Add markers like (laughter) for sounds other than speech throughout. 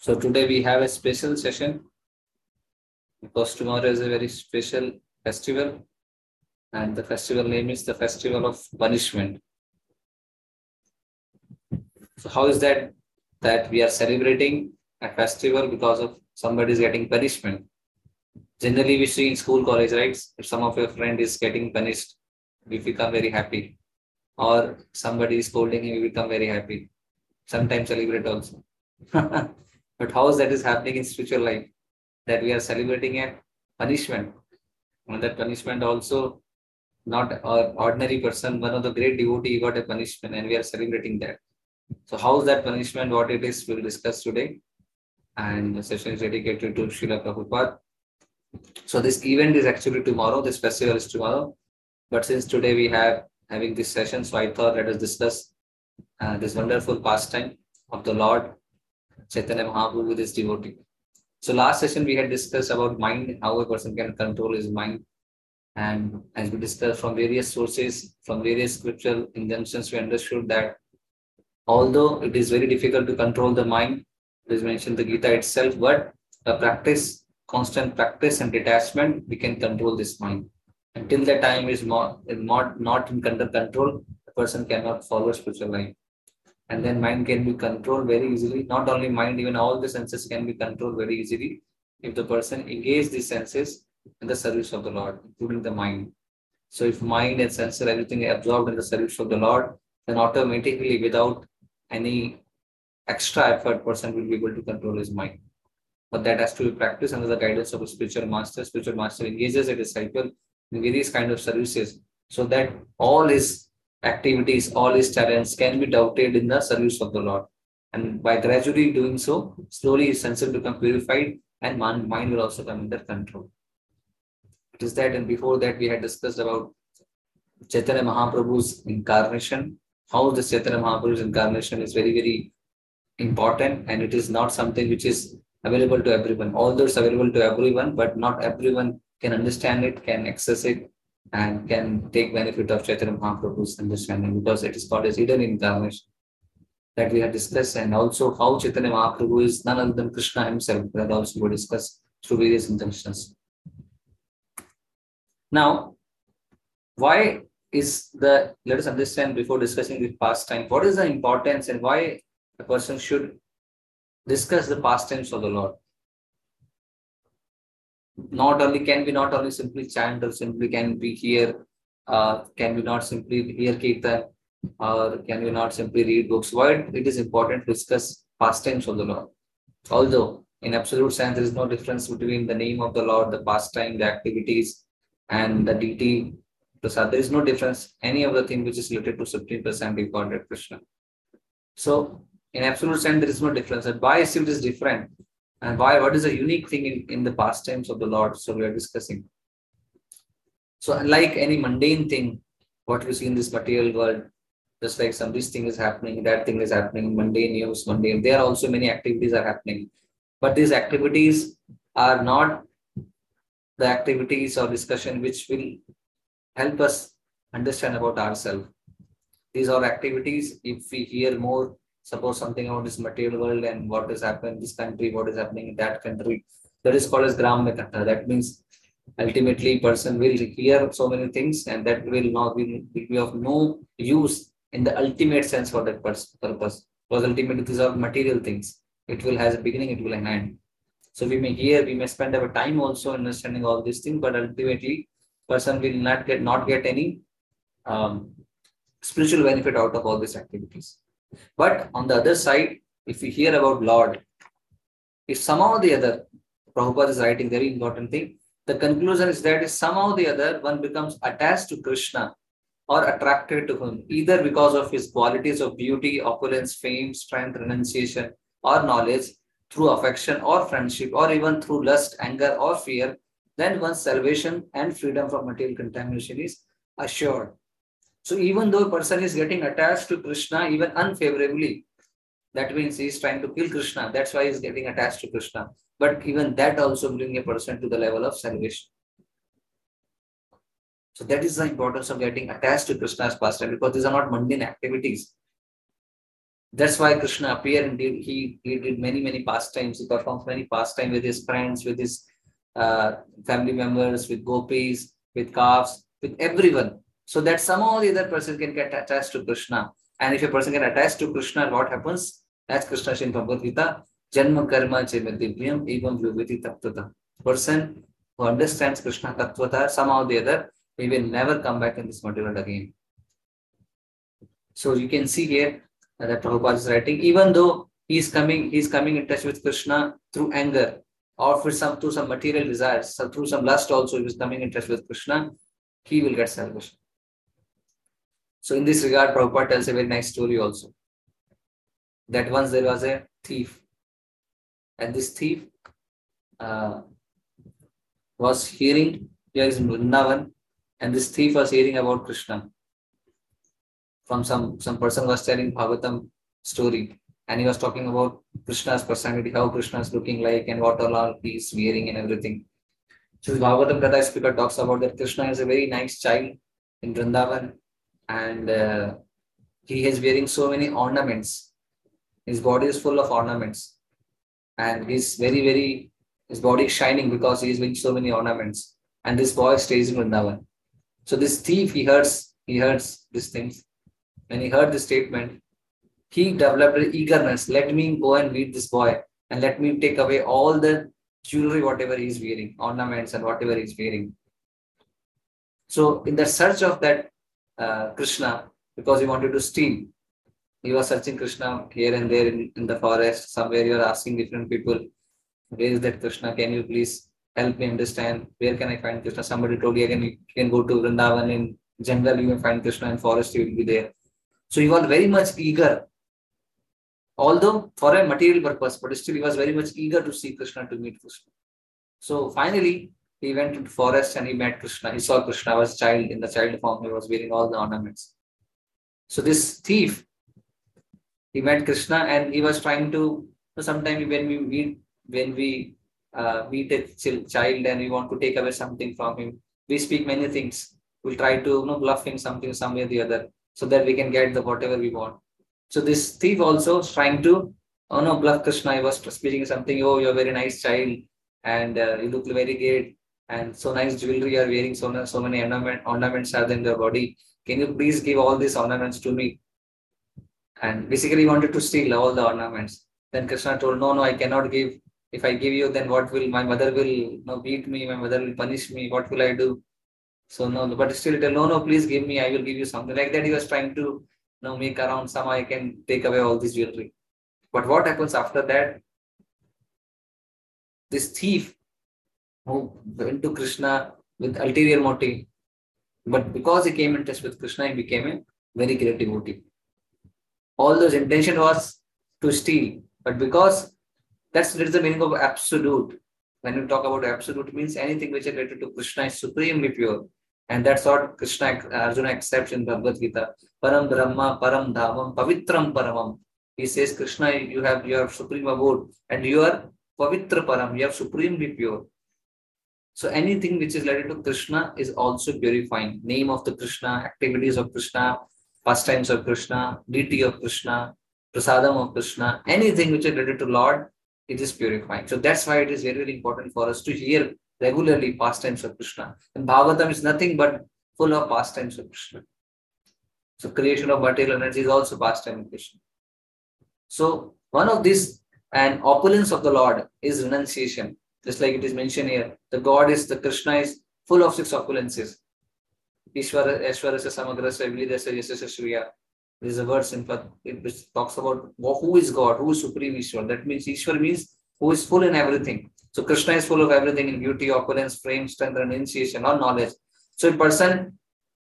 So today we have a special session because tomorrow is a very special festival and the festival name is the festival of punishment. So how is that that we are celebrating a festival because of somebody is getting punishment? Generally we see in school college, right? If some of your friend is getting punished, we become very happy. Or somebody is scolding him, we become very happy. Sometimes celebrate also. (laughs) But how is that is happening in spiritual life? That we are celebrating a punishment. And that punishment also not an ordinary person, one of the great devotee got a punishment and we are celebrating that. So how is that punishment, what it is, we'll discuss today. And the session is dedicated to Srila Prabhupada. So this event is actually tomorrow, this festival is tomorrow. But since today we have having this session, so I thought let us discuss uh, this wonderful pastime of the Lord Chaitanya Mahaprabhu with his devotee. So last session we had discussed about mind, how a person can control his mind. And as we discussed from various sources, from various scriptural injunctions, we understood that although it is very difficult to control the mind, it is mentioned the Gita itself, but a practice, constant practice and detachment, we can control this mind. Until the time is not, not, not in under control, the person cannot follow spiritual life and then mind can be controlled very easily. Not only mind, even all the senses can be controlled very easily if the person engage these senses in the service of the Lord, including the mind. So if mind and senses, everything absorbed in the service of the Lord, then automatically without any extra effort, person will be able to control his mind. But that has to be practiced under the guidance of a spiritual master. Spiritual master engages a disciple in various kind of services so that all his activities, all his talents can be doubted in the service of the Lord. And by gradually doing so, slowly his senses become purified and mind will also come under control. It is that, and before that, we had discussed about Chaitanya Mahaprabhu's incarnation, how the Chaitanya Mahaprabhu's incarnation is very, very important, and it is not something which is available to everyone. Although it's available to everyone, but not everyone can understand it, can access it, and can take benefit of Chaitanya Mahaprabhu's understanding because it is called as hidden incarnation that we have discussed and also how Chaitanya Mahaprabhu is none other than Krishna himself that also we discussed through various intentions. Now, why is the, let us understand before discussing the pastime, what is the importance and why a person should discuss the pastimes of the Lord? Not only can we not only simply chant or simply can we hear, uh, can we not simply hear kirtan or can we not simply read books? Why it is important to discuss pastimes of the Lord. Although in absolute sense there is no difference between the name of the Lord, the pastime, the activities, and the deity. Prasad. There is no difference any of the thing which is related to Supreme Personality Godhead Krishna. So in absolute sense there is no difference. And why is it is different? And why what is a unique thing in, in the pastimes of the lord? So we are discussing. So unlike any mundane thing what we see in this material world just like some this thing is happening that thing is happening mundane news mundane there are also many activities are happening. But these activities are not the activities or discussion which will help us understand about ourselves. These are activities if we hear more suppose something about this material world and what is happening this country, what is happening in that country. That is called as Katha. That means ultimately person will hear so many things and that will not be, will be of no use in the ultimate sense for that purpose. Because ultimately these are material things. It will has a beginning, it will have an end. So we may hear, we may spend our time also understanding all these things, but ultimately person will not get not get any um, spiritual benefit out of all these activities. But on the other side, if we hear about Lord, if somehow or the other, Prabhupada is writing very important thing, the conclusion is that somehow or the other one becomes attached to Krishna or attracted to him, either because of his qualities of beauty, opulence, fame, strength, renunciation, or knowledge, through affection or friendship, or even through lust, anger, or fear, then one's salvation and freedom from material contamination is assured. So even though a person is getting attached to Krishna even unfavorably, that means he is trying to kill Krishna. That's why he is getting attached to Krishna. But even that also bring a person to the level of salvation. So that is the importance of getting attached to Krishna's pastime because these are not mundane activities. That's why Krishna appeared and did, he, he did many, many pastimes. He performed many pastimes with his friends, with his uh, family members, with gopis, with calves, with everyone. So that somehow the other person can get attached to Krishna. And if a person can attach to Krishna, what happens? As Krishna in Bhagavad Gita, Janma karma chemadivyam evam vyuviti tattva. Person who understands Krishna tattvata, somehow the other, he will never come back in this material again. So you can see here that Prabhupada is writing, even though he is coming, he is coming in touch with Krishna through anger or for some through some material desires, so through some lust also, he is coming in touch with Krishna, he will get salvation. So in this regard, Prabhupada tells a very nice story also. That once there was a thief, and this thief uh, was hearing, here is in Vrindavan, and this thief was hearing about Krishna from some, some person was telling Bhagavatam story, and he was talking about Krishna's personality, how Krishna is looking like, and what all he is wearing, and everything. So Bhagavatam Katha speaker talks about that Krishna is a very nice child in Vrindavan, and uh, he is wearing so many ornaments. His body is full of ornaments, and he's very, very his body is shining because he is wearing so many ornaments. And this boy stays in Vrindavan. So this thief, he hears, he hears these things. When he heard the statement, he developed an eagerness. Let me go and meet this boy and let me take away all the jewelry, whatever he's wearing, ornaments and whatever he's wearing. So in the search of that uh, Krishna, because he wanted to steal, he was searching Krishna here and there in, in the forest. Somewhere you are asking different people, where is that Krishna? Can you please help me understand? Where can I find Krishna? Somebody told you again, you can go to Vrindavan in jungle, you can find Krishna in forest, you will be there. So he was very much eager, although for a material purpose, but still he was very much eager to see Krishna, to meet Krishna. So finally, he went into forest and he met Krishna. He saw Krishna was child in the child form. He was wearing all the ornaments. So this thief, he met Krishna and he was trying to. Sometimes when we meet when we uh, meet a child and we want to take away something from him, we speak many things. We'll try to you know, bluff him something some way or the other so that we can get the whatever we want. So this thief also is trying to, oh no, bluff Krishna. I was speaking something, oh, you're a very nice child and uh, you look very great and so nice jewelry are wearing, so, so many ornament, ornaments are in your body. Can you please give all these ornaments to me? And basically wanted to steal all the ornaments. Then Krishna told, no, no, I cannot give if I give you, then what will my mother will you know, beat me, my mother will punish me, what will I do? So no, but still tell, no, no, please give me, I will give you something. Like that he was trying to you know, make around somehow I can take away all this jewelry. But what happens after that? This thief who went to Krishna with ulterior motive, but because he came in touch with Krishna, he became a very great devotee. All those intention was to steal, but because that's, that's the meaning of absolute. When you talk about absolute, means anything which is related to Krishna is supremely pure. And that's what Krishna Arjuna accepts in Bhagavad Gita. Param Brahma, Param Dhamam, Pavitram Paramam. He says, Krishna, you have your supreme abode and you are Pavitra Param, you are supremely pure. So anything which is related to Krishna is also purifying. Name of the Krishna, activities of Krishna, pastimes of Krishna, deity of Krishna, prasadam of Krishna, anything which is related to Lord it is purifying. So that's why it is very, very important for us to hear regularly pastimes of Krishna. And Bhagavatam is nothing but full of pastimes of Krishna. So creation of material energy is also pastime of Krishna. So one of these and opulence of the Lord is renunciation. Just like it is mentioned here, the God is the Krishna is full of six opulences. Ishvara, Ashvarasya, Samagrasya, Vilidasya, Yasasya, Shriya. There is a verse in which talks about who is God, who is Supreme Ishwar. That means Ishwar means who is full in everything. So Krishna is full of everything in beauty, opulence, frame, strength, renunciation, or knowledge. So a person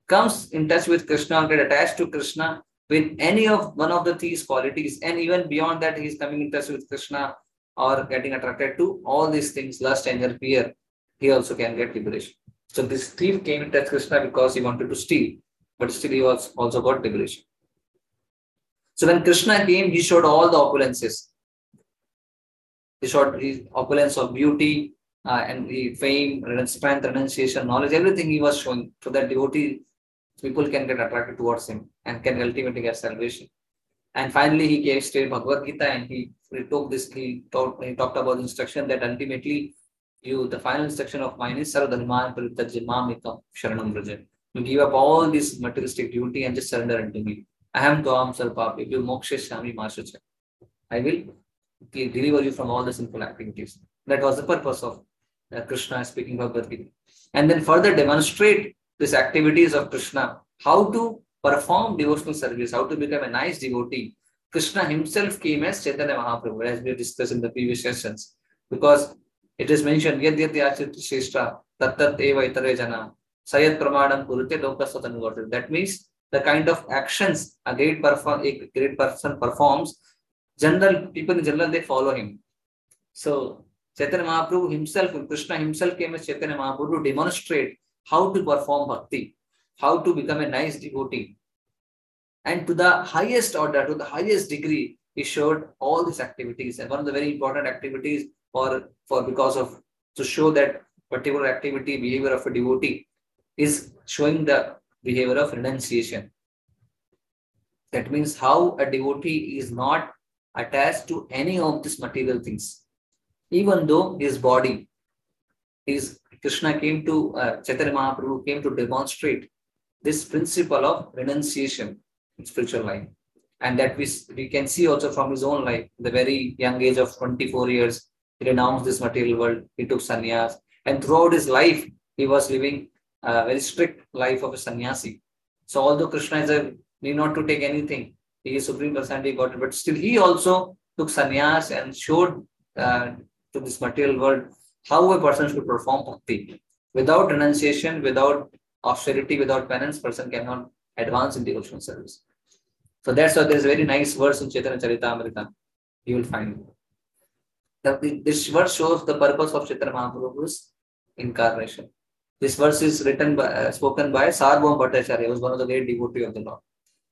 comes in touch with Krishna get attached to Krishna with any of one of the these qualities, and even beyond that, he is coming in touch with Krishna or getting attracted to all these things, lust, anger, fear, he also can get liberation. So this thief came in touch Krishna because he wanted to steal, but still he was also got liberation. So when Krishna came, he showed all the opulences. He showed his opulence of beauty uh, and the fame, strength, renunciation, knowledge, everything he was showing so that devotee people can get attracted towards him and can ultimately get salvation. And finally, he gave straight Bhagavad Gita and he, he took this, he talked, he talked about the instruction that ultimately you, the final instruction of mine is Sarvadharman Paritajamamikam Sharanam Brajan. You give up all this materialistic duty and just surrender unto me. I am Tuam. If you moksha shami mashacha. I will deliver you from all the sinful activities. That was the purpose of uh, Krishna speaking Bhagavad Gita. And then further demonstrate these activities of Krishna, how to perform devotional service, how to become a nice devotee. Krishna himself came as Chaitanya Mahaprabhu, as we discussed in the previous sessions, because it is mentioned, Yad Yad Yachit Sheshta, Tat Tat Eva Itare Jana, Sayat Pramadam Kurute Lokasatan That means the kind of actions a great, perform, a great person performs, general people in general, they follow him. So Chaitanya Mahaprabhu himself, Krishna himself came as Chaitanya Mahaprabhu to demonstrate how to perform bhakti how to become a nice devotee. And to the highest order, to the highest degree, he showed all these activities. And one of the very important activities for, for because of to show that particular activity, behavior of a devotee is showing the behavior of renunciation. That means how a devotee is not attached to any of these material things. Even though his body is Krishna came to uh, Chaitanya Mahaprabhu came to demonstrate this principle of renunciation in spiritual life. And that we, we can see also from his own life, the very young age of 24 years, he renounced this material world, he took sannyas. And throughout his life, he was living a very strict life of a sannyasi. So although Krishna is a need not to take anything, he is supreme personality God, but still he also took sannyas and showed uh, to this material world how a person should perform bhakti. Without renunciation, without austerity without penance, person cannot advance in devotional service. So that's why there's a very nice verse in Chaitanya Charitamrita. You will find. This verse shows the purpose of Chaitanya Mahaprabhu's incarnation. This verse is written by, uh, spoken by Sarvam Bhattacharya, who was one of the great devotee of the Lord.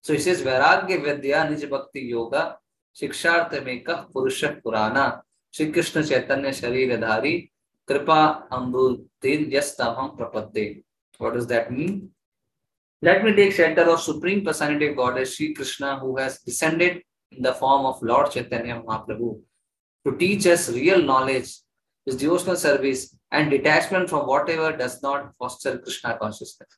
So he says, Vairagya Vidya Nij Bhakti Yoga Shikshartha Meka Purusha Purana Shri Krishna Chaitanya Sharira Dhari Kripa Ambutin Yastamham Prapadde. What does that mean? Let me take shelter of Supreme Personality of Godhead Sri Krishna, who has descended in the form of Lord Chaitanya Mahaprabhu to teach us real knowledge, his devotional service, and detachment from whatever does not foster Krishna consciousness.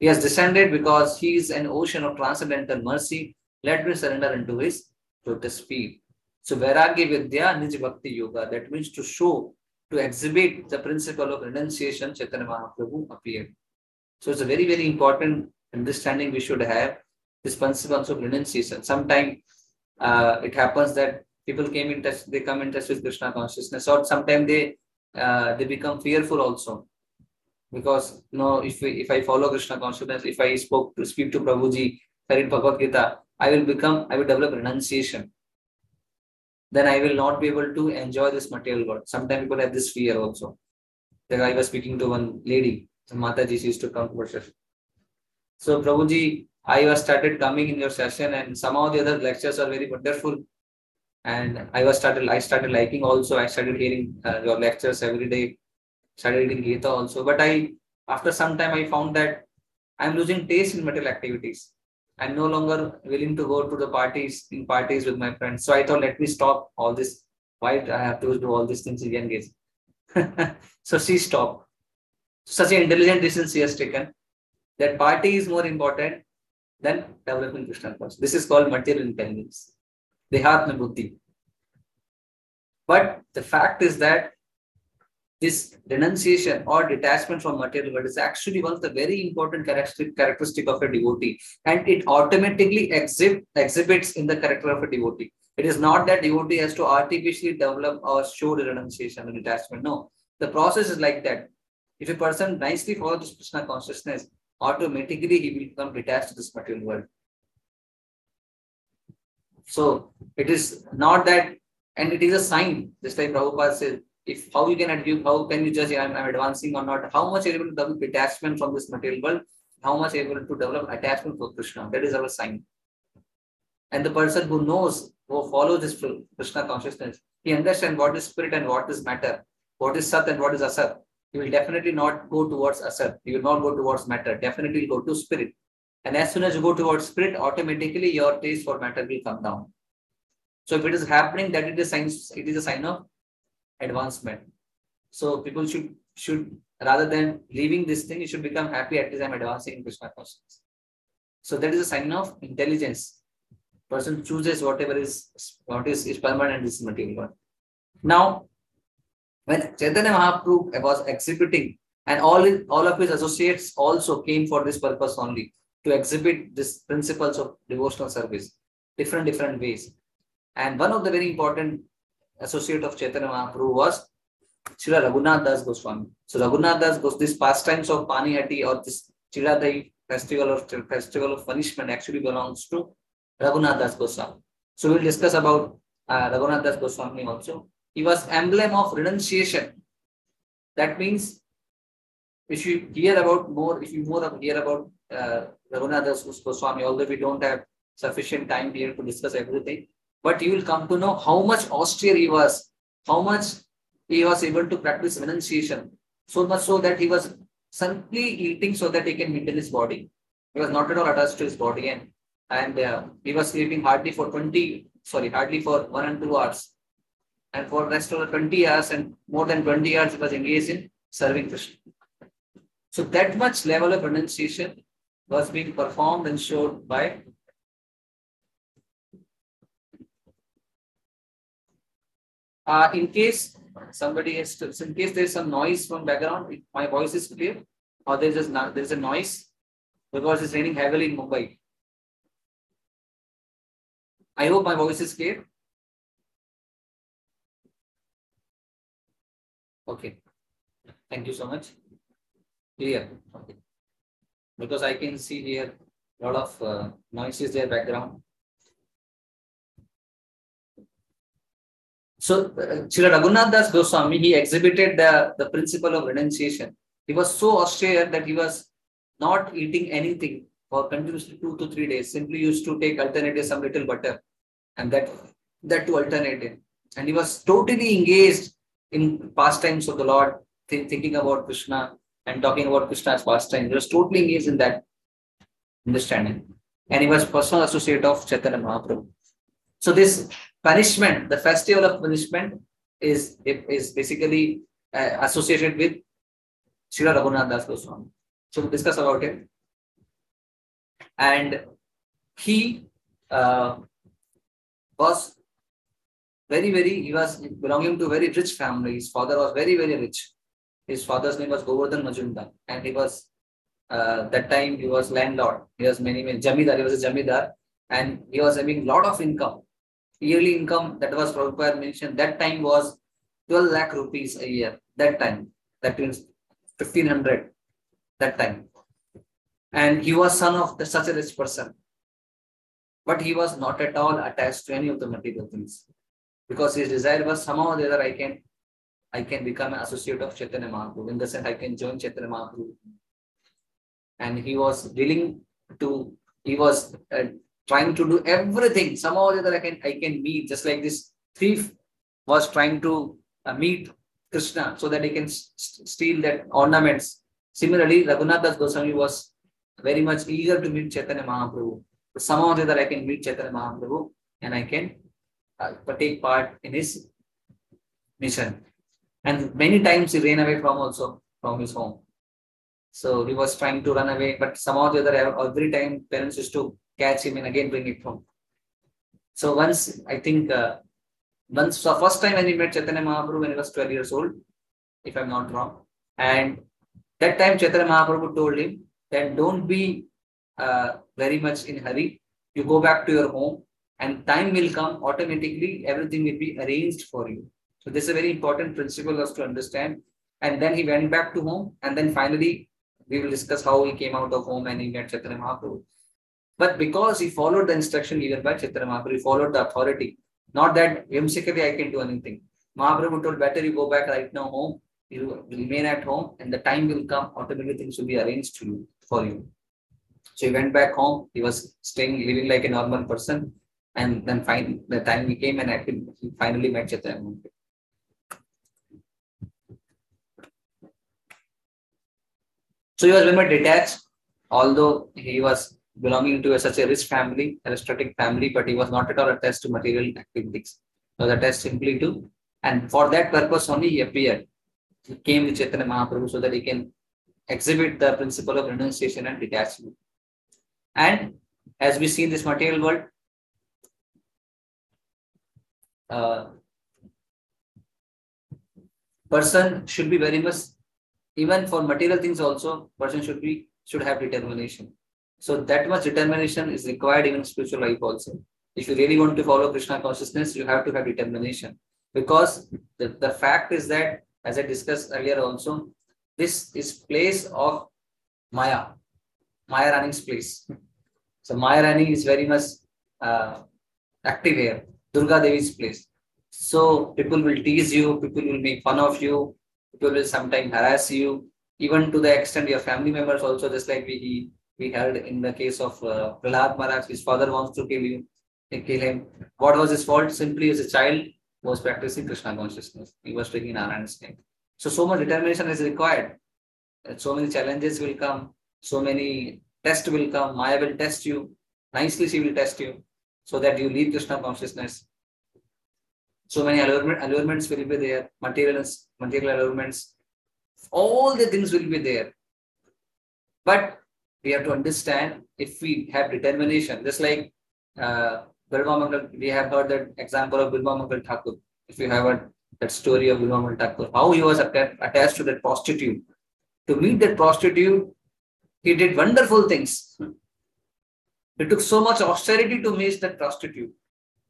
He has descended because he is an ocean of transcendental mercy. Let me surrender into his lotus feet. So, Vairagya Vidya Nij Bhakti Yoga, that means to show, to exhibit the principle of renunciation, Chaitanya Mahaprabhu appeared. So it's a very, very important understanding we should have this principles of renunciation. Sometimes uh, it happens that people came in touch, they come in touch with Krishna consciousness, or sometimes they uh, they become fearful also. Because you know, if we, if I follow Krishna consciousness, if I spoke to speak to Prabhuji, read Bhagavad Gita, I will become, I will develop renunciation. Then I will not be able to enjoy this material world. Sometimes people have this fear also. Like I was speaking to one lady, so Mataji used to come for session. So Prabhuji, I was started coming in your session and some of the other lectures are very wonderful. And I was started, I started liking also. I started hearing uh, your lectures every day. Started reading Gita also. But I, after some time, I found that I'm losing taste in material activities. I'm no longer willing to go to the parties, in parties with my friends. So I thought, let me stop all this. Why I have to do all these things in young age? so she stopped such an intelligent decision has taken that party is more important than developing Krishna consciousness. This is called material intelligence. Dehatma buddhi. But the fact is that this renunciation or detachment from material world is actually one of the very important characteristic, characteristic of a devotee and it automatically exhibit, exhibits in the character of a devotee. It is not that devotee has to artificially develop or show the renunciation or detachment. No, the process is like that. If a person nicely follows this Krishna consciousness, automatically he will become detached to this material world. So it is not that, and it is a sign, just like Prabhupada said, if how you can advance, how can you judge I'm, I'm advancing or not, how much able to develop detachment from this material world, how much able to develop attachment for Krishna. That is our sign. And the person who knows, who follows this Krishna consciousness, he understands what is spirit and what is matter, what is Sat and what is Asat he will definitely not go towards asat. You will not go towards matter. Definitely go to spirit. And as soon as you go towards spirit, automatically your taste for matter will come down. So if it is happening, that it is sign, it is a sign of advancement. So people should should rather than leaving this thing, you should become happy at least I'm advancing in Krishna consciousness. So that is a sign of intelligence. Person chooses whatever is what is, is permanent is material. Now, when Chaitanya Mahaprabhu was exhibiting, and all his, all of his associates also came for this purpose only to exhibit these principles of devotional service, different different ways. And one of the very important associate of Chaitanya Mahaprabhu was Srila Raghunath Das Goswami. So Raghunath Das goes this pastimes of Panihati or this Chiradai festival of festival of punishment actually belongs to Raghunath Das Goswami. So we'll discuss about uh, Raghunath Das Goswami also. He was emblem of renunciation. That means if you hear about more, if you more hear about uh, Raghunath Das Goswami, although we don't have sufficient time here to discuss everything, but you will come to know how much austere he was, how much he was able to practice renunciation, so much so that he was simply eating so that he can maintain his body. He was not at all attached to his body and, and uh, he was sleeping hardly for 20, sorry, hardly for one and two hours. And for the rest of the 20 hours and more than 20 hours, he was engaged in serving Krishna. So that much level of renunciation was being performed and showed by uh, in case somebody is to, in case there's some noise from background, if my voice is clear, or there's just there's a noise because it's raining heavily in Mumbai. I hope my voice is clear. Okay. Thank you so much. Clear. Okay. Because I can see here a lot of uh, noises there background. So, uh, Raghunath Das Goswami, he exhibited the, the principle of renunciation. He was so austere that he was not eating anything for continuously two to three days, simply used to take alternative some little butter and that, that to alternate it. And he was totally engaged in pastimes of the Lord, th- thinking about Krishna and talking about Krishna's pastime. He was totally engaged in that understanding. And he was personal associate of Chaitanya Mahaprabhu. So this punishment, the festival of punishment is, is basically uh, associated with Srila Raghunath Das Goswami. So we'll discuss about it. And he uh, was very, very, he was belonging to a very rich family. His father was very, very rich. His father's name was Govardhan Majumdar. And he was, uh, that time he was landlord. He was many, many, Jamidar, he was a Jamidar. And he was having lot of income yearly income that was Prabhupada mentioned, that time was 12 lakh rupees a year. That time. That means 1500 that time. And he was son of the, such a rich person. But he was not at all attached to any of the material things. Because his desire was somehow or the other I can I can become an associate of Chaitanya Mahaprabhu. In the sense I can join Chaitanya Mahaprabhu. And he was willing to, he was uh, trying to do everything. Somehow or other, I can, I can meet, just like this thief was trying to uh, meet Krishna so that he can st steal that ornaments. Similarly, Raghunath Das Goswami was very much eager to meet Chaitanya Mahaprabhu. Somehow or other, I can meet Chaitanya Mahaprabhu and I can uh, take part in his mission. And many times he ran away from also from his home. So he was trying to run away, but somehow the other, every time parents used to catch him and again bring it home. So once, I think, uh, once, so first time when he met Chaitanya Mahaprabhu when he was 12 years old, if I'm not wrong, and that time Chaitanya Mahaprabhu told him that don't be uh, very much in hurry. You go back to your home and time will come automatically, everything will be arranged for you. So this is a very important principle us to understand. And then he went back to home and then finally we will discuss how he came out of home and he met Chaitanya Mahaprabhu. But because he followed the instruction given by Chaitanya Mahaprabhu, he followed the authority. Not that whimsically I can do anything. Mahaprabhu told, better you go back right now home, you remain at home, and the time will come, automatically things will be arranged to you, for you. So he went back home, he was staying, living like a normal person, and then finally, the time he came and actually, he finally met Chaitanya. So he was very much detached, although he was belonging to a, such a rich family, aristocratic family, but he was not at all attached to material activities. He was attached simply to, and for that purpose only he appeared. He came with Chaitanya Mahaprabhu so that he can exhibit the principle of renunciation and detachment. And as we see in this material world, uh, person should be very much even for material things also person should be should have determination. So that much determination is required in spiritual life also. If you really want to follow krishna consciousness you have to have determination. Because the, the fact is that as i discussed earlier also this is place of maya. Maya rani's place. So maya rani is very much uh, active here durga devi's place so people will tease you, people will make fun of you, people will sometimes harass you, even to the extent your family members also, just like we we heard in the case of uh, Prahlad Maharaj, his father wants to kill you, kill him. What was his fault? Simply as a child was practicing Krishna consciousness. He was taking Narayan's name. So so much determination is required. So many challenges will come, so many tests will come. Maya will test you. Nicely she will test you so that you leave Krishna consciousness so many allurement, allurements will be there, materials, material allurements, all the things will be there. But we have to understand if we have determination, just like uh, we have heard that example of Bilba Mangal Thakur. If you have that story of Bilba Mangal Thakur, how he was attached to that prostitute. To meet that prostitute, he did wonderful things. It took so much austerity to meet that prostitute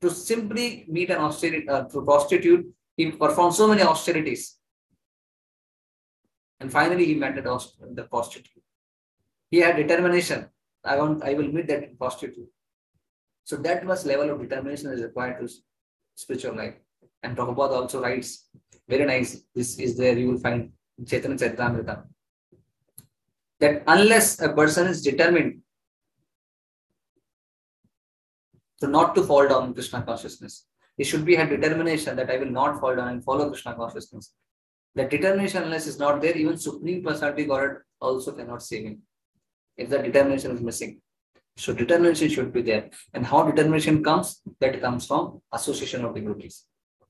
to simply meet an austerity, uh, to prostitute, he performed so many austerities. And finally, he met the, prostitute. He had determination. I want, I will meet that prostitute. So that much level of determination is required to spiritual life. And Prabhupada also writes, very nice, this is there, you will find Chaitanya Charitamrita. That unless a person is determined So not to fall down in Krishna consciousness. It should be a determination that I will not fall down and follow Krishna consciousness. That determination, unless is not there, even Supreme Personality God also cannot save him. If the determination is missing. So determination should be there. And how determination comes? That comes from association of devotees.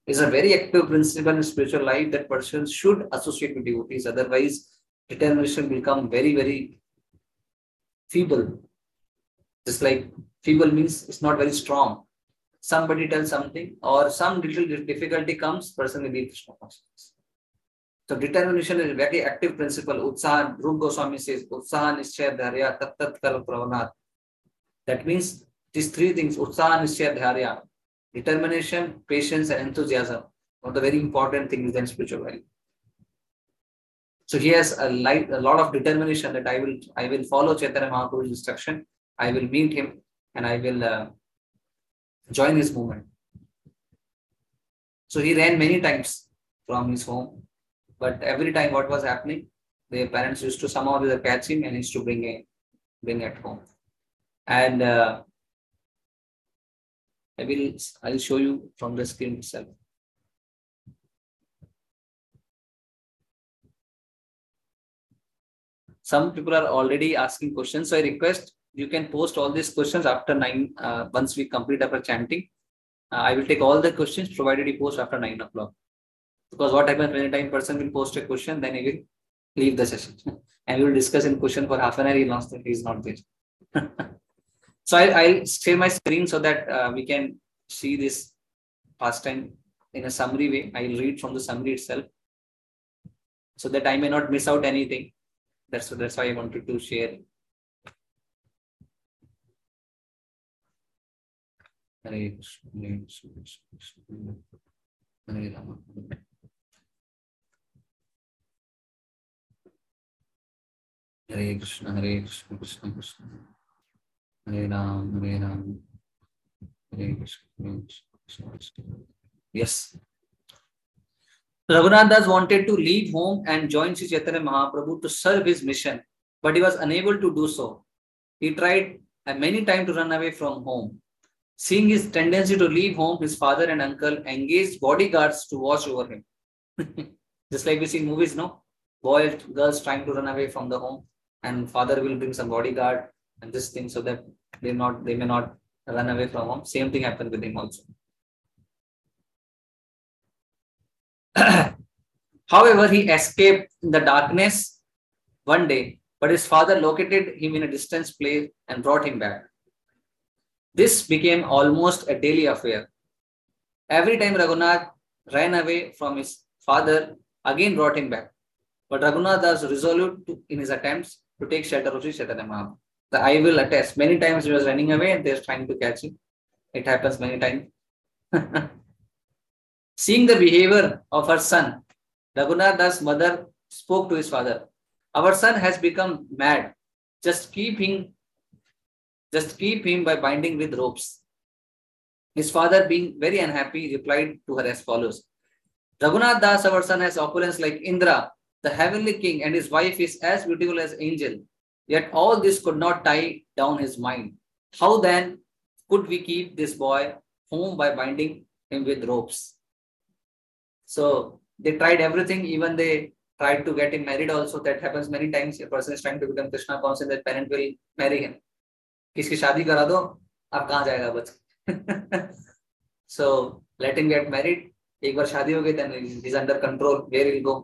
It's a very active principle in spiritual life that persons should associate with devotees. Otherwise, determination become very, very feeble. Just like feeble means it's not very strong. Somebody tells something or some little difficulty comes, person will be Krishna consciousness. So determination is a very active principle. Utsahan, Rup Goswami says, Utsahan Nischaya Dharya Tat Tat Kal Pravanat. That means these three things, Utsahan Nischaya Dharya, determination, patience, and enthusiasm are the very important things in spiritual life. So he has a, light, a lot of determination that I will I will follow Chaitanya Mahaprabhu's instruction. I will meet him and I will uh, join this movement. So he ran many times from his home, but every time what was happening, the parents used to somehow either catch him and used to bring him, bring at home. And uh, I will I'll show you from the screen itself. Some people are already asking questions, so I request you can post all these questions after nine, uh, once we complete our chanting. Uh, I will take all the questions provided you post after nine o'clock. Because what happens when a time person will post a question, then he will leave the session. (laughs) and we will discuss in question for half an hour, he lost that he is not there. (laughs) so I, I'll share my screen so that uh, we can see this pastime in a summary way. I'll read from the summary itself so that I may not miss out anything. That's, that's why I wanted to share Krishna, Hare Krishna, Hare Rama. Hare Krishna, Hare Krishna. Hare Ram, Hare Ram. Hare Krishna, Krishna, Krishna. Yes. Raghunath Das wanted to leave home and join Sri Chaitanya Mahaprabhu to serve his mission, but he was unable to do so. He tried uh, many times to run away from home. Seeing his tendency to leave home, his father and uncle engaged bodyguards to watch over him. (laughs) Just like we see in movies, no? Boys, girls trying to run away from the home, and father will bring some bodyguard and this thing so that they not they may not run away from home. Same thing happened with him also. (clears throat) However, he escaped in the darkness one day, but his father located him in a distant place and brought him back. This became almost a daily affair. Every time Raghunath ran away from his father, again brought him back. But Raghunath was resolute to, in his attempts to take shelter of The I will attest. Many times he was running away and they're trying to catch him. It happens many times. (laughs) Seeing the behavior of her son, Raghunath's mother spoke to his father. Our son has become mad. Just keep him, just keep him by binding with ropes. His father, being very unhappy, replied to her as follows. Raghunath Das, our son, has opulence like Indra, the heavenly king, and his wife is as beautiful as angel. Yet all this could not tie down his mind. How then could we keep this boy home by binding him with ropes? So they tried everything, even they tried to get him married also. That happens many times. A person is trying to become Krishna conscious, that parent will marry him. किसकी शादी करा दो, अब कहाँ जाएगा बच so let in get married एक बार शादी हो गई under control where go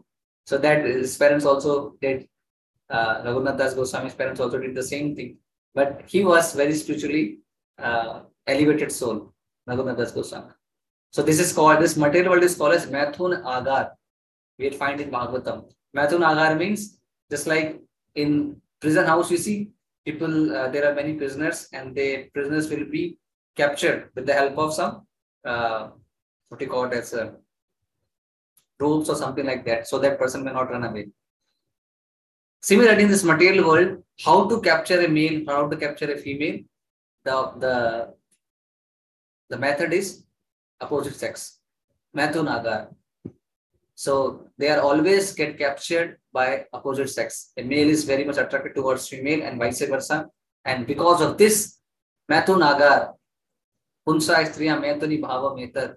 so that parents also did Raghunath Das Goswami parents also did the same thing but he was very spiritually elevated soul Raghunath Das Goswami so this is call this material world is call maithuna agara we find in Bhagavatam maithuna agara means just like in prison house you see people uh, there are many prisoners and the prisoners will be captured with the help of some uh, what you call it as a ropes or something like that so that person may not run away. Similarly in this material world how to capture a male how to capture a female the the the method is opposite sex. Mathunagar so they are always get captured by opposite sex a male is very much attracted towards female and vice versa and because of this mathunagar punsa striya metani bhava metar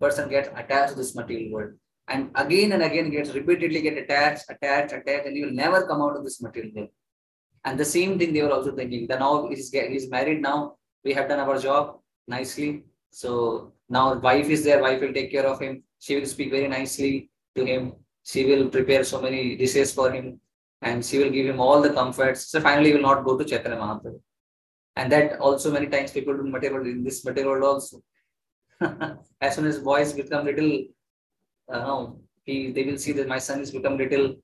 person gets attached to this material world and again and again gets repeatedly get attached, attached, attached, and he will never come out of this material world. And the same thing they were also thinking that now he's, he's married now, we have done our job nicely. So now wife is there, wife will take care of him. She will speak very nicely to him. She will prepare so many dishes for him and she will give him all the comforts. So finally he will not go to Chaitanya Mahaprabhu. And that also many times people do material in this material also. (laughs) as soon as boys become little, uh, he they will see that my son has become little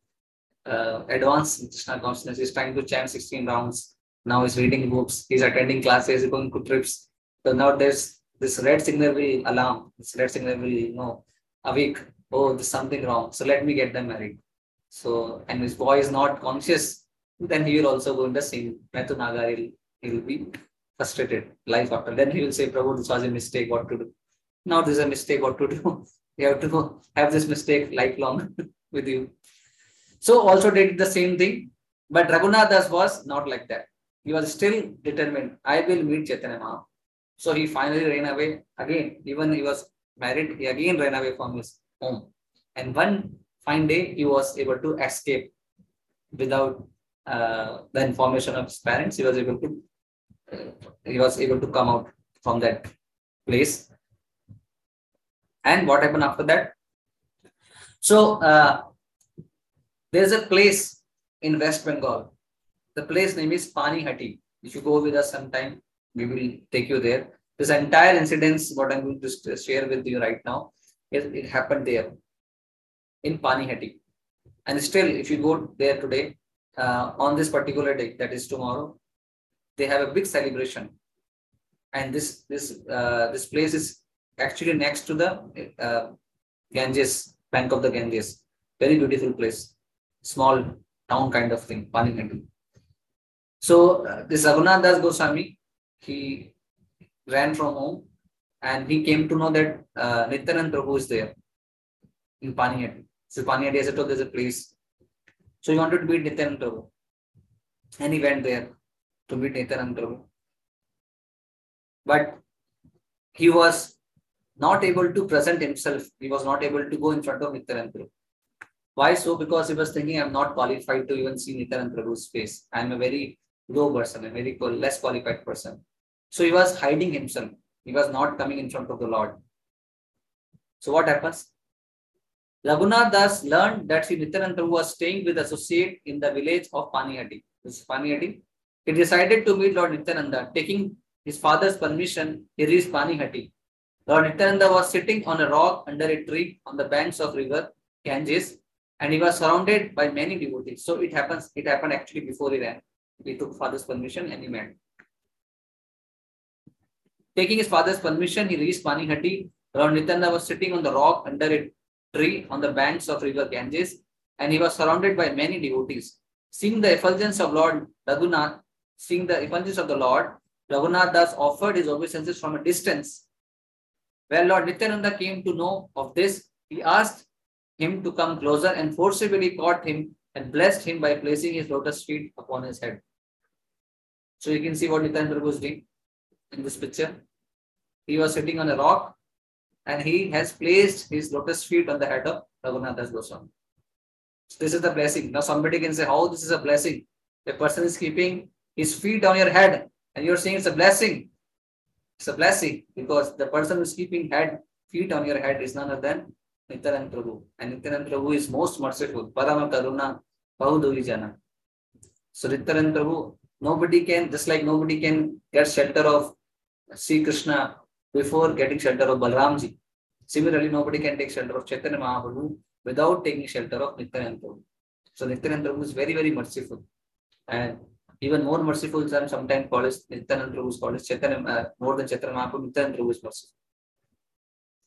uh, advanced in Krishna consciousness. He's trying to chant 16 rounds. Now he's reading books. He's attending classes. He's going to trips. So now there's this red signal will alarm. This red signal will you know awake. Oh, there's something wrong. So let me get them married. So and his boy is not conscious. Then he will also go in the same Methunagar. He'll, he'll be frustrated life after. Then he will say, Prabhu, this was a mistake. What to do? Now this is a mistake. What to do? (laughs) you have to have this mistake lifelong (laughs) with you. So also did the same thing, but Raghunath was not like that. He was still determined. I will meet Chaitanya Mahaprabhu. So he finally ran away again. Even he was married, he again ran away from his home. And one fine day, he was able to escape without uh, the information of his parents. He was able to uh, he was able to come out from that place and what happened after that? So uh, there's a place in West Bengal. The place name is Panihati. If you go with us sometime, we will take you there. This entire incident, what I'm going to share with you right now, it, it happened there in Panihati. And still, if you go there today, uh, on this particular day, that is tomorrow, they have a big celebration. And this this uh, this place is actually next to the uh, Ganges, bank of the Ganges. Very beautiful place, small town kind of thing, Panihati. So uh, this Raghunath Das Goswami, he ran from home and he came to know that uh, Nityanand Prabhu is there in Panihati. So Panihati, as I told, there's a place. So he wanted to meet Nityanand Prabhu. And he went there to meet Nityanand Prabhu. But he was not able to present himself. He was not able to go in front of Nityanand Prabhu. Why so? Because he was thinking, I'm not qualified to even see Nityanand Prabhu's face. I'm a very low person, a very less qualified person. So he was hiding himself. He was not coming in front of the Lord. So what happens? Raghunath Das learned that Sri Nityananda was staying with associate in the village of Panihati. This is Panihati. He decided to meet Lord Nityananda. Taking his father's permission, he reached Panihati. Lord Nityananda was sitting on a rock under a tree on the banks of river Ganges and he was surrounded by many devotees. So it happens, it happened actually before he ran. He took father's permission and he met. Taking his father's permission, he reached Panihati. Nityananda was sitting on the rock under a tree on the banks of river Ganges and he was surrounded by many devotees. Seeing the effulgence of Lord Raghunath, seeing the effulgence of the Lord, Raghunath thus offered his obeisances from a distance. When Lord Nityananda came to know of this, he asked him to come closer and forcibly caught him and blessed him by placing his lotus feet upon his head. So you can see what Nityananda was doing in this picture. He was sitting on a rock and he has placed his lotus feet on the head of Raghunath Goswami. So this is the blessing. Now somebody can say, how this is a blessing? The person is keeping his feet on your head and you're saying it's a blessing. It's a blessing because the person who is keeping head, feet on your head is none other than Nityanand Prabhu. And Nityanand Prabhu is most merciful. Parama Karuna Bahuduri Jana. So Nityanand Prabhu, nobody can, just like nobody can get shelter of Sri Krishna before getting shelter of Balramji. Similarly, nobody can take shelter of Chaitanya Mahaprabhu without taking shelter of Nityanand Prabhu. So Nityanand Prabhu is very, very merciful. And even more merciful than sometimes called as Nityanand Prabhu is called as Chaitanya, uh, more than Chaitanya Mahaprabhu, Nityanand Prabhu is merciful.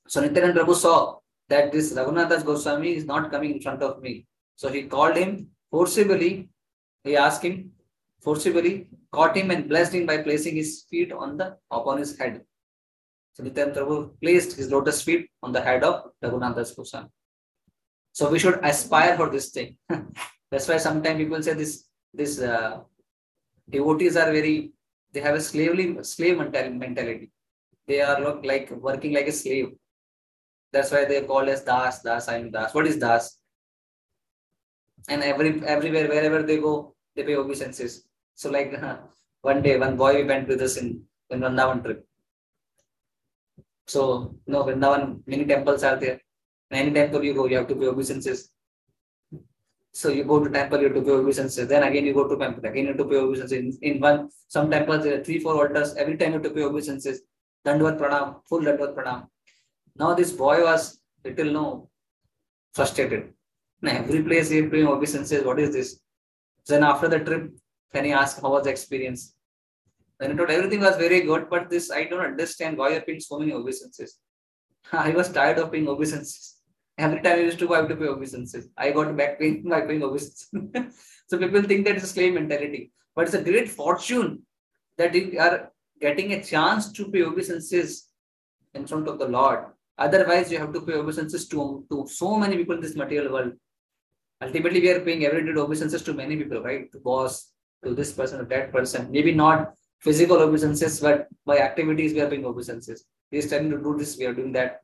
So Nityanand Prabhu saw that this Raghunath Goswami is not coming in front of me. So he called him forcibly. He asked him forcibly, caught him and blessed him by placing his feet on the upon his head. So Nityananda Prabhu placed his lotus feet on the head of Raghunath Goswami. So we should aspire for this thing. (laughs) That's why sometimes people say this this uh, devotees are very they have a slavely slave mentality. They are look like working like a slave. That's why they call as das, das, I am das. What is das? And every everywhere, wherever they go, they pay obeisances. So like uh, (laughs) one day, one boy we went with us in, in Vrindavan trip. So no, Vrindavan, many temples are there. Any temple you go, you have to pay obeisances. So you go to temple, you have to pay obeisances. Then again you go to temple, again you have to pay obeisances. In, in one, some temples there are three, four altars. Every time you have to pay obeisances. Dandvat pranam, full Dandvat pranam. Now this boy was little no frustrated. Now every place he paying obeisances. What is this? Then after the trip, then he asked how was the experience. Then he told everything was very good, but this I don't understand why you're paying so many obeisances. (laughs) I was tired of paying obeisances. Every time I used to go, I have to pay obeisances. I got back pain (laughs) by paying obeisances. (laughs) so people think that it's a slave mentality. But it's a great fortune that you are getting a chance to pay obeisances in front of the Lord. Otherwise, you have to pay obeisances to, to so many people in this material world. Ultimately, we are paying everyday obeisances to many people, right? To boss, to this person, to that person. Maybe not physical obeisances, but by activities, we are paying obeisances. He is telling to do this, we are doing that.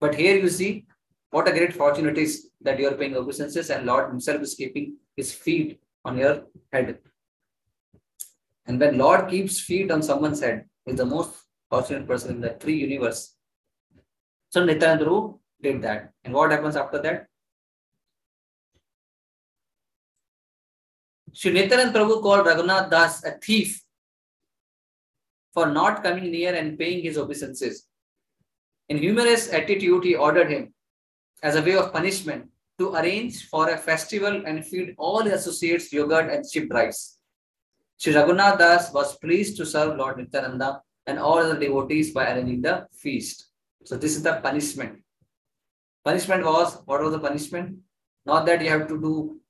But here you see what a great fortune it is that you are paying obeisances and Lord Himself is keeping His feet on your head. And when Lord keeps feet on someone's head, is the most fortunate person in the three universe. So Nityananda did that. And what happens after that? Sri Nityananda Prabhu called Raghunath Das a thief for not coming near and paying his obeisances. In humorous attitude, he ordered him, as a way of punishment, to arrange for a festival and feed all his associates yogurt and chipped rice. Sri Raghunath Das was pleased to serve Lord Nityananda and all the devotees by arranging the feast. So this is the punishment. Punishment was, what was the punishment? Not that you have to do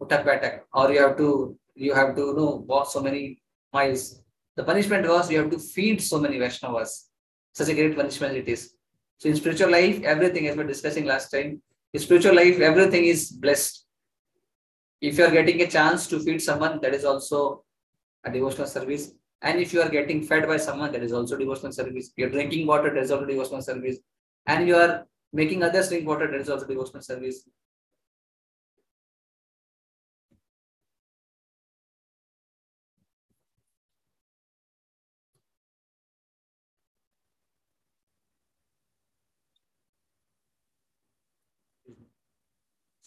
utak or you have to you have to you know walk so many miles. The punishment was you have to feed so many Vaishnavas. Such a great punishment it is. So in spiritual life, everything as we were discussing last time, in spiritual life, everything is blessed. If you are getting a chance to feed someone, that is also a devotional service. And if you are getting fed by someone, that is also devotional service. You're drinking water, that is also devotional service. And you are making others drink water, that is also devotional service.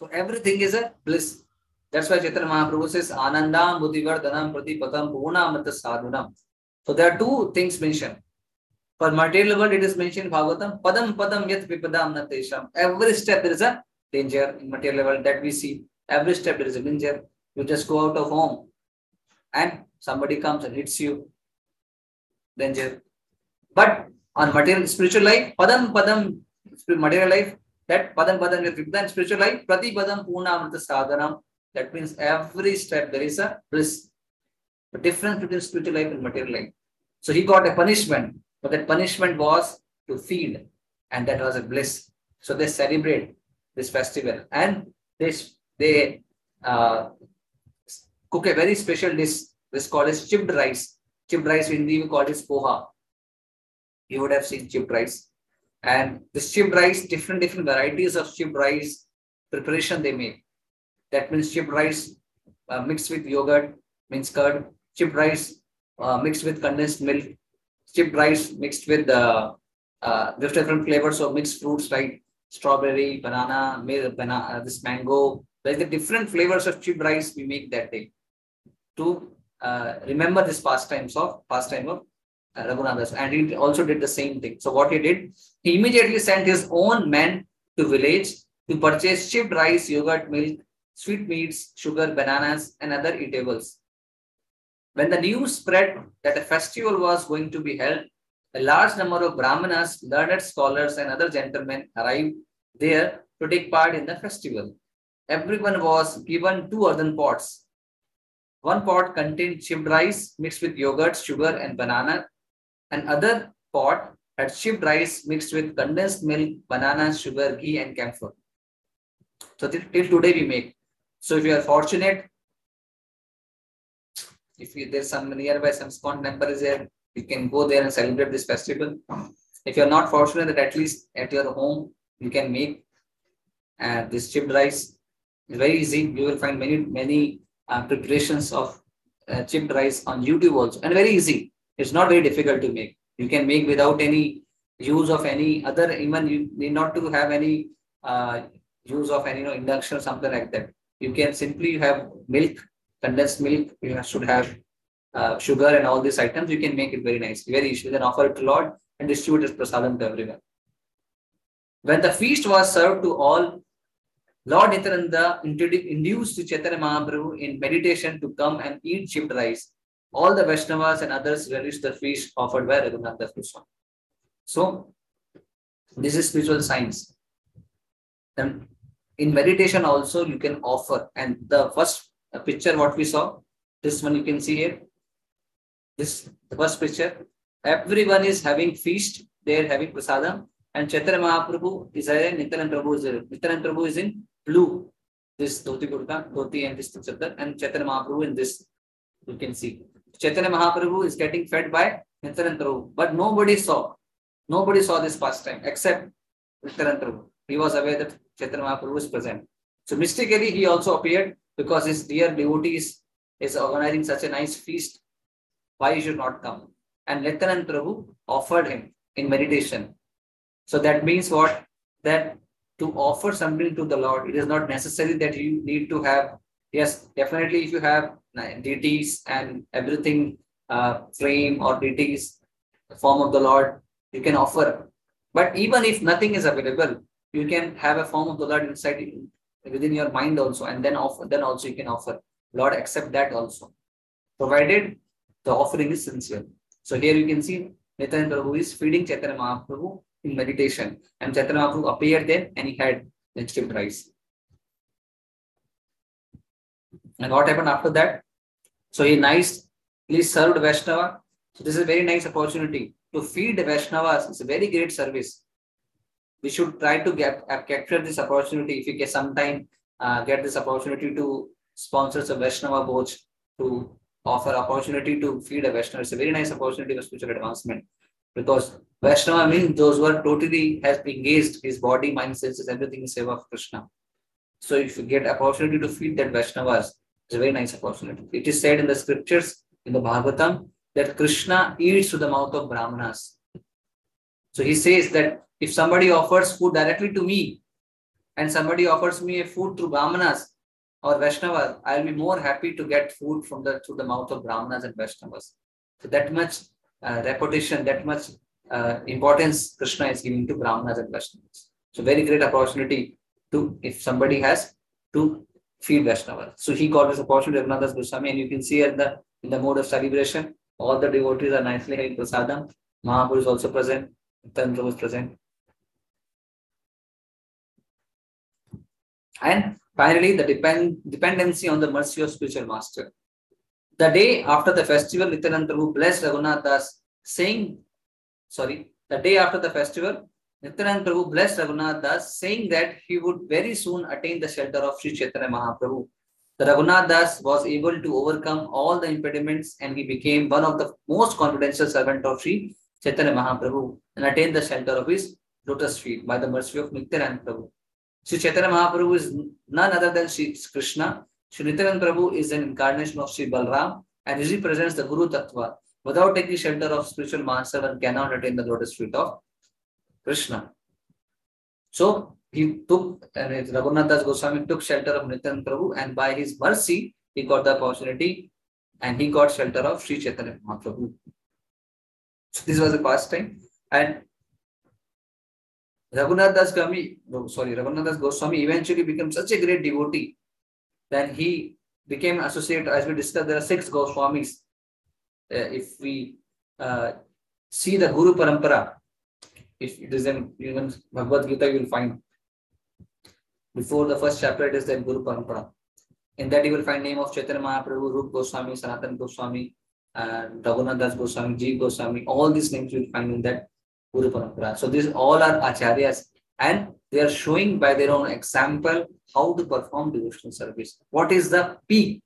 So everything is a bliss. That's why Chaitanya Mahaprabhu says Anandam Buddhivardhanam Pratipatam Purnamrita Sadhunam. So there are two things mentioned. For material world, it is mentioned Bhagavatam, Padam Padam Yat Vipadam Natesham. Every step there is a danger in material level that we see. Every step there is a danger. You just go out of home and somebody comes and hits you. Danger. But on material spiritual life, Padam Padam material life, that Padam Padam Yat Vipadam spiritual life, Prati Padam Purnamrita Sadhanam. That means every step there is a bliss. The difference between spiritual life and material life. So he got a punishment, but that punishment was to feed, and that was a bliss. So they celebrate this festival, and they they uh, cook a very special dish. This called as chipped rice. Chipped rice in Hindi we call it poha. You would have seen chipped rice, and this chipped rice, different different varieties of chipped rice preparation they make. That means chipped rice uh, mixed with yogurt, means curd, chipped rice uh, mixed with condensed milk, chipped rice mixed with uh, uh, different flavors of mixed fruits like strawberry, banana, banana, uh, this mango. Like the different flavors of chipped rice we make that day to uh, remember this pastimes of pastime of uh, Raghunathas. And he also did the same thing. So what he did, he immediately sent his own men to village to purchase chipped rice, yogurt, milk, sweetmeats, sugar, bananas, and other eatables. When the news spread that a festival was going to be held, a large number of Brahmanas, learned scholars, and other gentlemen arrived there to take part in the festival. Everyone was given two earthen pots. One pot contained chipped rice mixed with yogurt, sugar, and banana. Another pot had chipped rice mixed with condensed milk, banana, sugar, ghee, and camphor. So till today we make. So if you are fortunate if you, there's some nearby some ISKCON temple is there, you can go there and celebrate this festival. If you're not fortunate that at least at your home you can make uh, this chipped rice. It's very easy. You will find many many uh, preparations of uh, chipped rice on YouTube also, and very easy. It's not very difficult to make. You can make without any use of any other. Even you need not to have any uh, use of any you know, induction or something like that. You can simply have milk condensed milk, you should have uh, sugar and all these items, you can make it very nice, very easy. Then offer it to Lord and distribute it prasadam to everyone. When the feast was served to all, Lord Nityananda induced Chaitanya Mahaprabhu in meditation to come and eat chipped rice. All the Vaishnavas and others relished the feast offered by Raghunatha Krishna. So, this is spiritual science. Then in meditation also you can offer and the first picture what we saw. This one you can see here. This the first picture. Everyone is having feast. They are having prasadam. And Chaitanya Mahaprabhu is there. Nityananda Prabhu is there. Nityananda Prabhu is in blue. This dhoti kurta, dhoti and this chadar. And Chaitanya Mahaprabhu in this. You can see. Chaitanya Mahaprabhu is getting fed by Nityananda Prabhu. But nobody saw. Nobody saw this pastime except Nityananda Prabhu. He was aware that Chaitanya Mahaprabhu is present. So mystically, he also appeared because his dear devotees is organizing such a nice feast. Why you should not come? And Nityanand Prabhu offered him in meditation. So that means what? That to offer something to the Lord, it is not necessary that you need to have, yes, definitely if you have deities and everything, uh, frame or deities, form of the Lord, you can offer. But even if nothing is available, you can have a form of the Lord inside within your mind also, and then offer, then also you can offer. Lord, accept that also, provided the offering is sincere. So here you can see Nityananda Prabhu is feeding Chaitanya Mahaprabhu in meditation, and Chaitanya Mahaprabhu appeared there and he had vegetable rice. And what happened after that? So he nicely served Vaishnava. So this is a very nice opportunity to feed Vaishnavas. It's a very great service we should try to get uh, capture this opportunity if we get some time uh, get this opportunity to sponsor a Vaishnava Bhoj to offer opportunity to feed a Vaishnava. It's a very nice opportunity for spiritual advancement because Vaishnava means those who are totally has engaged his body, mind, senses, everything in seva of Krishna. So if you get opportunity to feed that Vaishnavas, it's a very nice opportunity. It is said in the scriptures, in the Bhagavatam, that Krishna eats to the mouth of Brahmanas. So he says that if somebody offers food directly to me, and somebody offers me a food through Brahmanas or Vaishnavas, I'll be more happy to get food from the through the mouth of Brahmanas and Vaishnavas. So that much uh, reputation, that much uh, importance Krishna is giving to Brahmanas and Vaishnavas. So very great opportunity to, if somebody has, to feed Vaishnavas. So he got this opportunity, Raghunath Goswami, and you can see at the in the mode of celebration, all the devotees are nicely having prasadam. Mahaprabhu is also present, Tantra was present. And finally, the depend, dependency on the mercy of spiritual master. The day after the festival, Nityananda Prabhu blessed Raghunath Das, saying, sorry, the day after the festival, Nityananda Prabhu blessed Raghunath Das, saying that he would very soon attain the shelter of Sri Chaitanya Mahaprabhu. The Raghunath Das was able to overcome all the impediments and he became one of the most confidential servant of Sri Chaitanya Mahaprabhu and attained the shelter of his lotus feet by the mercy of Nityananda Prabhu. Sri Chaitanya Mahaprabhu is none other than Sri Krishna. Sri Nityananda Prabhu is an incarnation of Sri Balram and he represents the Guru Tattva. Without taking shelter of spiritual master, one cannot attain the lotus feet of Krishna. So he took, and Raghunath Das Goswami took shelter of Nityananda Prabhu and by his mercy, he got the opportunity and he got shelter of Sri Chaitanya Mahaprabhu. So this was the past time. And Raghunath Das Goswami, no, sorry, Raghunath Das Goswami eventually became such a great devotee that he became associated, as we discussed, there are six Goswamis. Uh, if we uh, see the Guru Parampara, if it is in even Bhagavad Gita, you will find before the first chapter, it is the Guru Parampara. In that, you will find name of Chaitanya Mahaprabhu, Rup Goswami, Sanatan Goswami, and Raghunath Goswami, Jeev Goswami. All these names you will find in that Guru Parampara. So these all are acharyas and they are showing by their own example how to perform devotional service. What is the peak,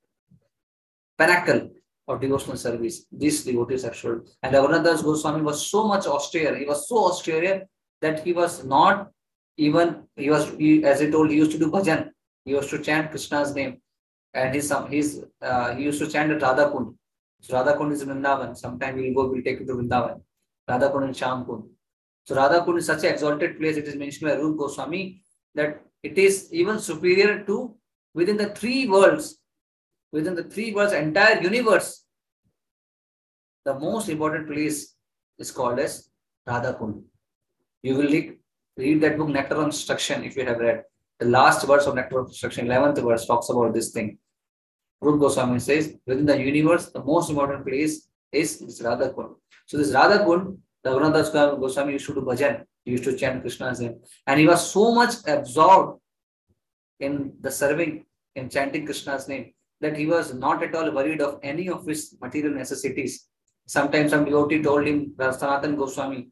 pinnacle of devotional service? These devotees have shown. And Raghunath Das Goswami was so much austere. He was so austere that he was not even, he was, he, as I told, he used to do bhajan. He used to chant Krishna's name. And his, his, uh, he used to chant at Radha Kund. So Radha Kund is Vrindavan. Sometime we'll go, we'll take you to Vrindavan. Radha Kund and Shyam Kund. So Radha Kund is such an exalted place. It is mentioned by Rup Goswami that it is even superior to within the three worlds, within the three worlds, entire universe. The most important place is called as Radha Kund. You will read, read that book Nectar on Instruction if you have read. The last verse of Nectar on Instruction, 11th verse, talks about this thing. Rup Goswami says, within the universe, the most important place is this Radha Kund. So this Radha Kund Raghunath Goswami used to do bhajan. He used to chant Krishna's name. And he was so much absorbed in the serving, in chanting Krishna's name, that he was not at all worried of any of his material necessities. Sometimes some devotee told him, Sanatan Goswami,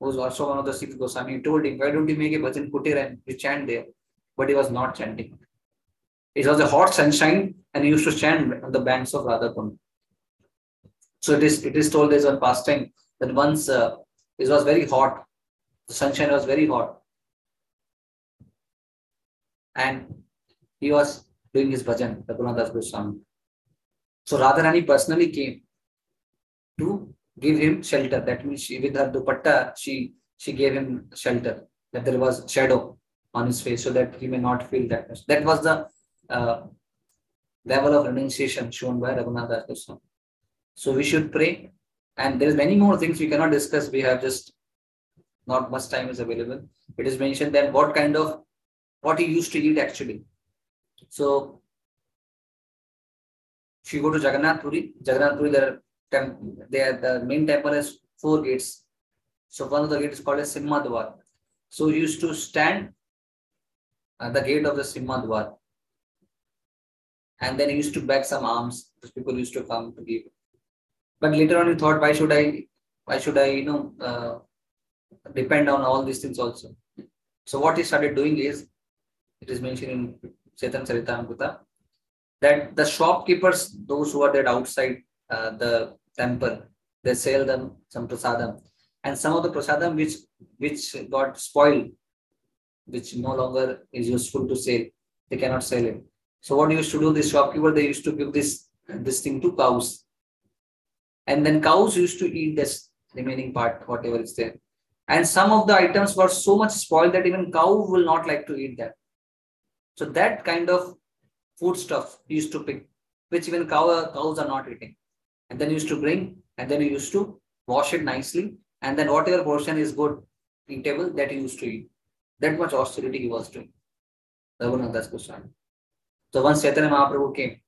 who was also one of the six Goswami, told him, why don't you make a bhajan kutir and you chant there? But he was not chanting. It was a hot sunshine and he used to chant on the banks of Radhakund. So it is, it is told there's one pastime that once uh, it was very hot, the sunshine was very hot, and he was doing his bhajan, Raghunath Das Goswami. So Radharani personally came to give him shelter. That means she, with her dupatta, she she gave him shelter. That there was shadow on his face, so that he may not feel that much. That was the uh, level of renunciation shown by Raghunath Das Goswami. So we should pray and there's many more things we cannot discuss. We have just not much time is available. It is mentioned that what kind of what he used to eat actually. So if you go to Jagannath Puri, Jagannath Puri, there, there the main temple has four gates. So one of the gates is called as Simha Dwar. So he used to stand at the gate of the Simha Dwar. And then he used to beg some alms. Those People used to come to give but later on, he thought, why should I, why should I, you know, uh, depend on all these things also? So what he started doing is, it is mentioned in Chaitanya Charitamrita, that the shopkeepers, those who are there outside uh, the temple, they sell them some prasadam. And some of the prasadam which which got spoiled, which no longer is useful to sell, they cannot sell it. So what used to do, this shopkeeper, they used to give this this thing to cows. And then cows used to eat this remaining part, whatever is there. And some of the items were so much spoiled that even cow will not like to eat that. So that kind of food stuff he used to pick, which even cow, cows are not eating. And then he used to bring, and then he used to wash it nicely. And then whatever portion is good, eatable, that he used to eat. That much austerity he was doing. Raghunath Das Goswami. So once Chaitanya Mahaprabhu came,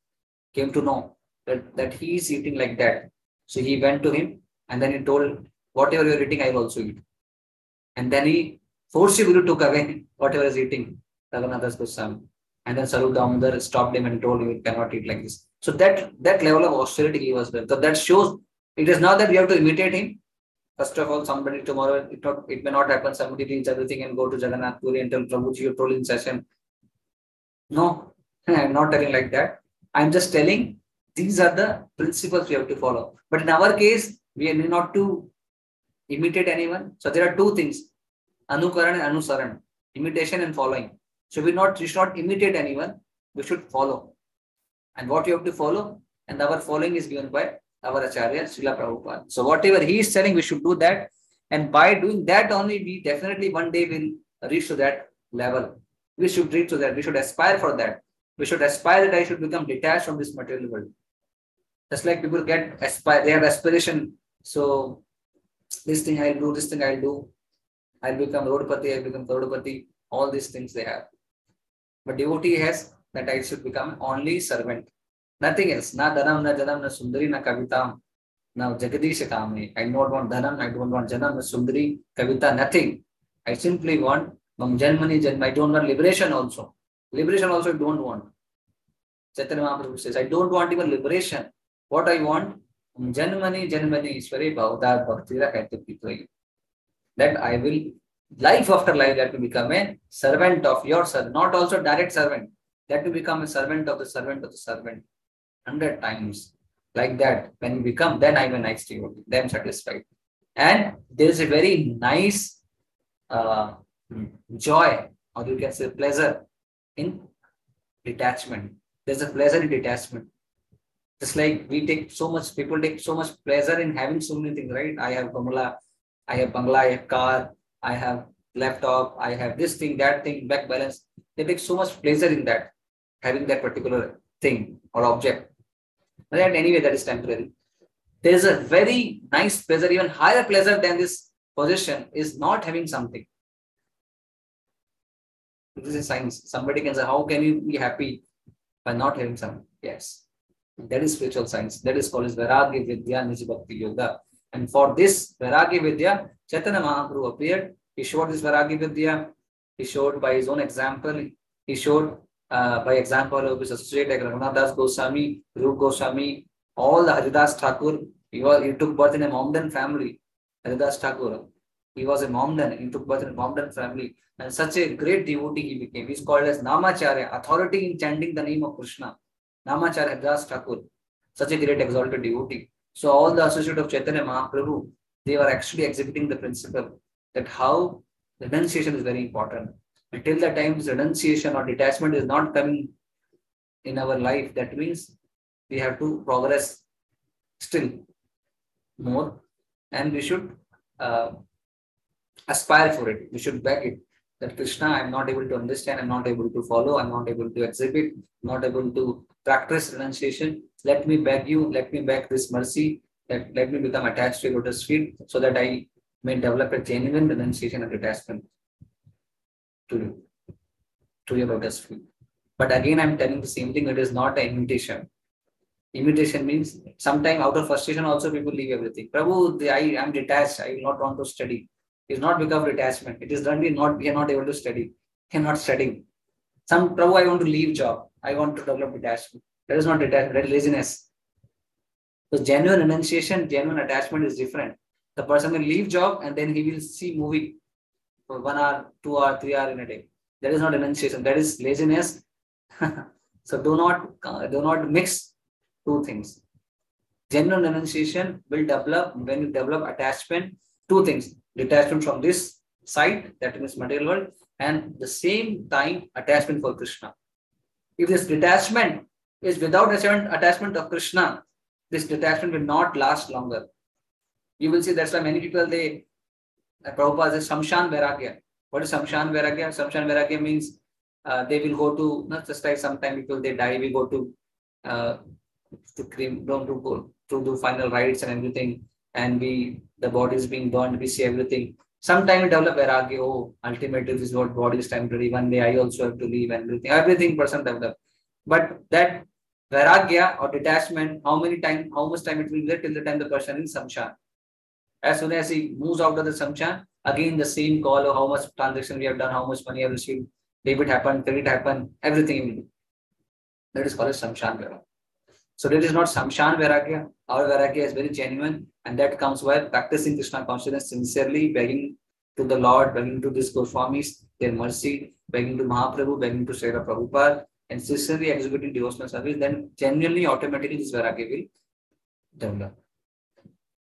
came to know that, that he is eating like that. So he went to him and then he told, whatever you're eating, I will also eat. And then he forcibly took away (laughs) whatever is eating Raghunath Das Goswami. And then Swarup Damodar stopped him and told him you cannot eat like this. So that that level of austerity he was there. So that shows it is not that we have to imitate him. First of all, somebody tomorrow, it, not, it may not happen. Somebody reads everything and go to Jagannath Puri and tell Prabhuji, you told in session. No, (laughs) I'm not telling like that. I'm just telling these are the principles we have to follow. But in our case, we need not to imitate anyone. So there are two things, anukaran and anusaran, imitation and following. So we not we should not imitate anyone. We should follow. And what you have to follow, and our following is given by our Acharya Srila Prabhupada. So whatever he is telling, we should do that. And by doing that only, we definitely one day will reach to that level. We should reach to that. We should aspire for that. We should aspire that I should become detached from this material world. Just like people get aspire, they have aspiration. So this thing I'll do, this thing I'll do. I'll become Rodpati, I'll become Krodapati. All these things they have. But devotee has that I should become only servant. Nothing else. Na dhanam, na janam, na sundari, na kavitam. Now Jagadish Kame. I don't want dhanam, I don't want janam, na sundari, kavita, nothing. I simply want Mam Janmani Janma. I don't want liberation also. Liberation also I don't want. Chaitanya Mahaprabhu says, I don't want even liberation. What I want, Janmani Janmani Ishwari Bhavda Bhakti Rakati That I will, life after life, that to become a servant of your servant, not also direct servant, that to become a servant of the servant of the servant. Hundred times. Like that, when you become, then I'm a nice devotee, then satisfied. And there is a very nice uh, joy, or you can say pleasure in detachment. There's a pleasure in detachment. Just like we take so much, people take so much pleasure in having so many things, right? I have Bangla, I have Bangla, I have car, I have laptop, I have this thing, that thing, back balance. They take so much pleasure in that, having that particular thing or object. But anyway, that is temporary. There is a very nice pleasure, even higher pleasure than this possession is not having something. This is science. Somebody can say, How can you be happy by not having something? Yes. That is spiritual science. That is called as Vairagya Vidya Nijbhakti Yoga. And for this Vairagya Vidya, Chaitanya Mahaprabhu appeared. He showed this Vairagya Vidya. He showed by his own example. He showed uh, by example of his associate like Raghunath Goswami, Rup Goswami, all the Haridas Thakur. He, was, he took birth in a Mohammedan family. Haridas Thakur. He was a Mohammedan. He took birth in a Mohammedan family. And such a great devotee he became. He's called as Namacharya, authority in chanting the name of Krishna. Namacharya Haridas Thakur. Such a great exalted devotee. So all the associate of Chaitanya Mahaprabhu, they were actually exhibiting the principle that how renunciation is very important. Until the time this renunciation or detachment is not coming in our life, that means we have to progress still more and we should uh, aspire for it. We should beg it that Krishna, I'm not able to understand, I'm not able to follow, I'm not able to exhibit, not able to practice renunciation. Let me beg you, let me beg this mercy, that let me become attached to lotus feet so that I may develop a genuine renunciation and detachment to you, to your lotus feet. But again, I'm telling the same thing, it is not an imitation. Imitation means sometime out of frustration also people leave everything. Prabhu, I am detached, I will not want to study is not because of. It is only not we are not able to study. We are not studying. Some Prabhu, I want to leave job. I want to develop detachment. That is not detachment, laziness. So genuine renunciation, genuine attachment is different. The person will leave job and then he will see movie for one hour, two hour, three hour in a day. That is not renunciation. That is laziness. (laughs) so do not do not mix two things. Genuine renunciation will develop when you develop attachment. Two things: detachment from this side, that means material world, and the same time attachment for Krishna. If this detachment is without attachment of Krishna, this detachment will not last longer. You will see that's why many people they Prabhupada says Samshan Vairagya. What is Samshan Vairagya? Samshan Vairagya means uh, they will go to not just like sometimes people they die, we go to uh, to cream, don't to go to do final rites and everything, and we the body is being burned, we see everything. Sometimes we develop vairagya, oh, ultimately this is what body is temporary. One day I also have to leave and everything. Everything person develop. But that vairagya or detachment, how many time, how much time it will get till the time the person is samshan. As soon as he moves out of the samshan, again the same call of how much transaction we have done, how much money I have received, debit happened, credit happened, everything will do. That is called as samshan vairagya. So that is not samshan vairagya. Our vairagya is very genuine, and that comes while practicing Krishna consciousness sincerely, begging to the Lord, begging to these Goswamis, their mercy, begging to Mahaprabhu, begging to Srila Prabhupada, and sincerely executing devotional service, then genuinely, automatically, this vairagya will develop.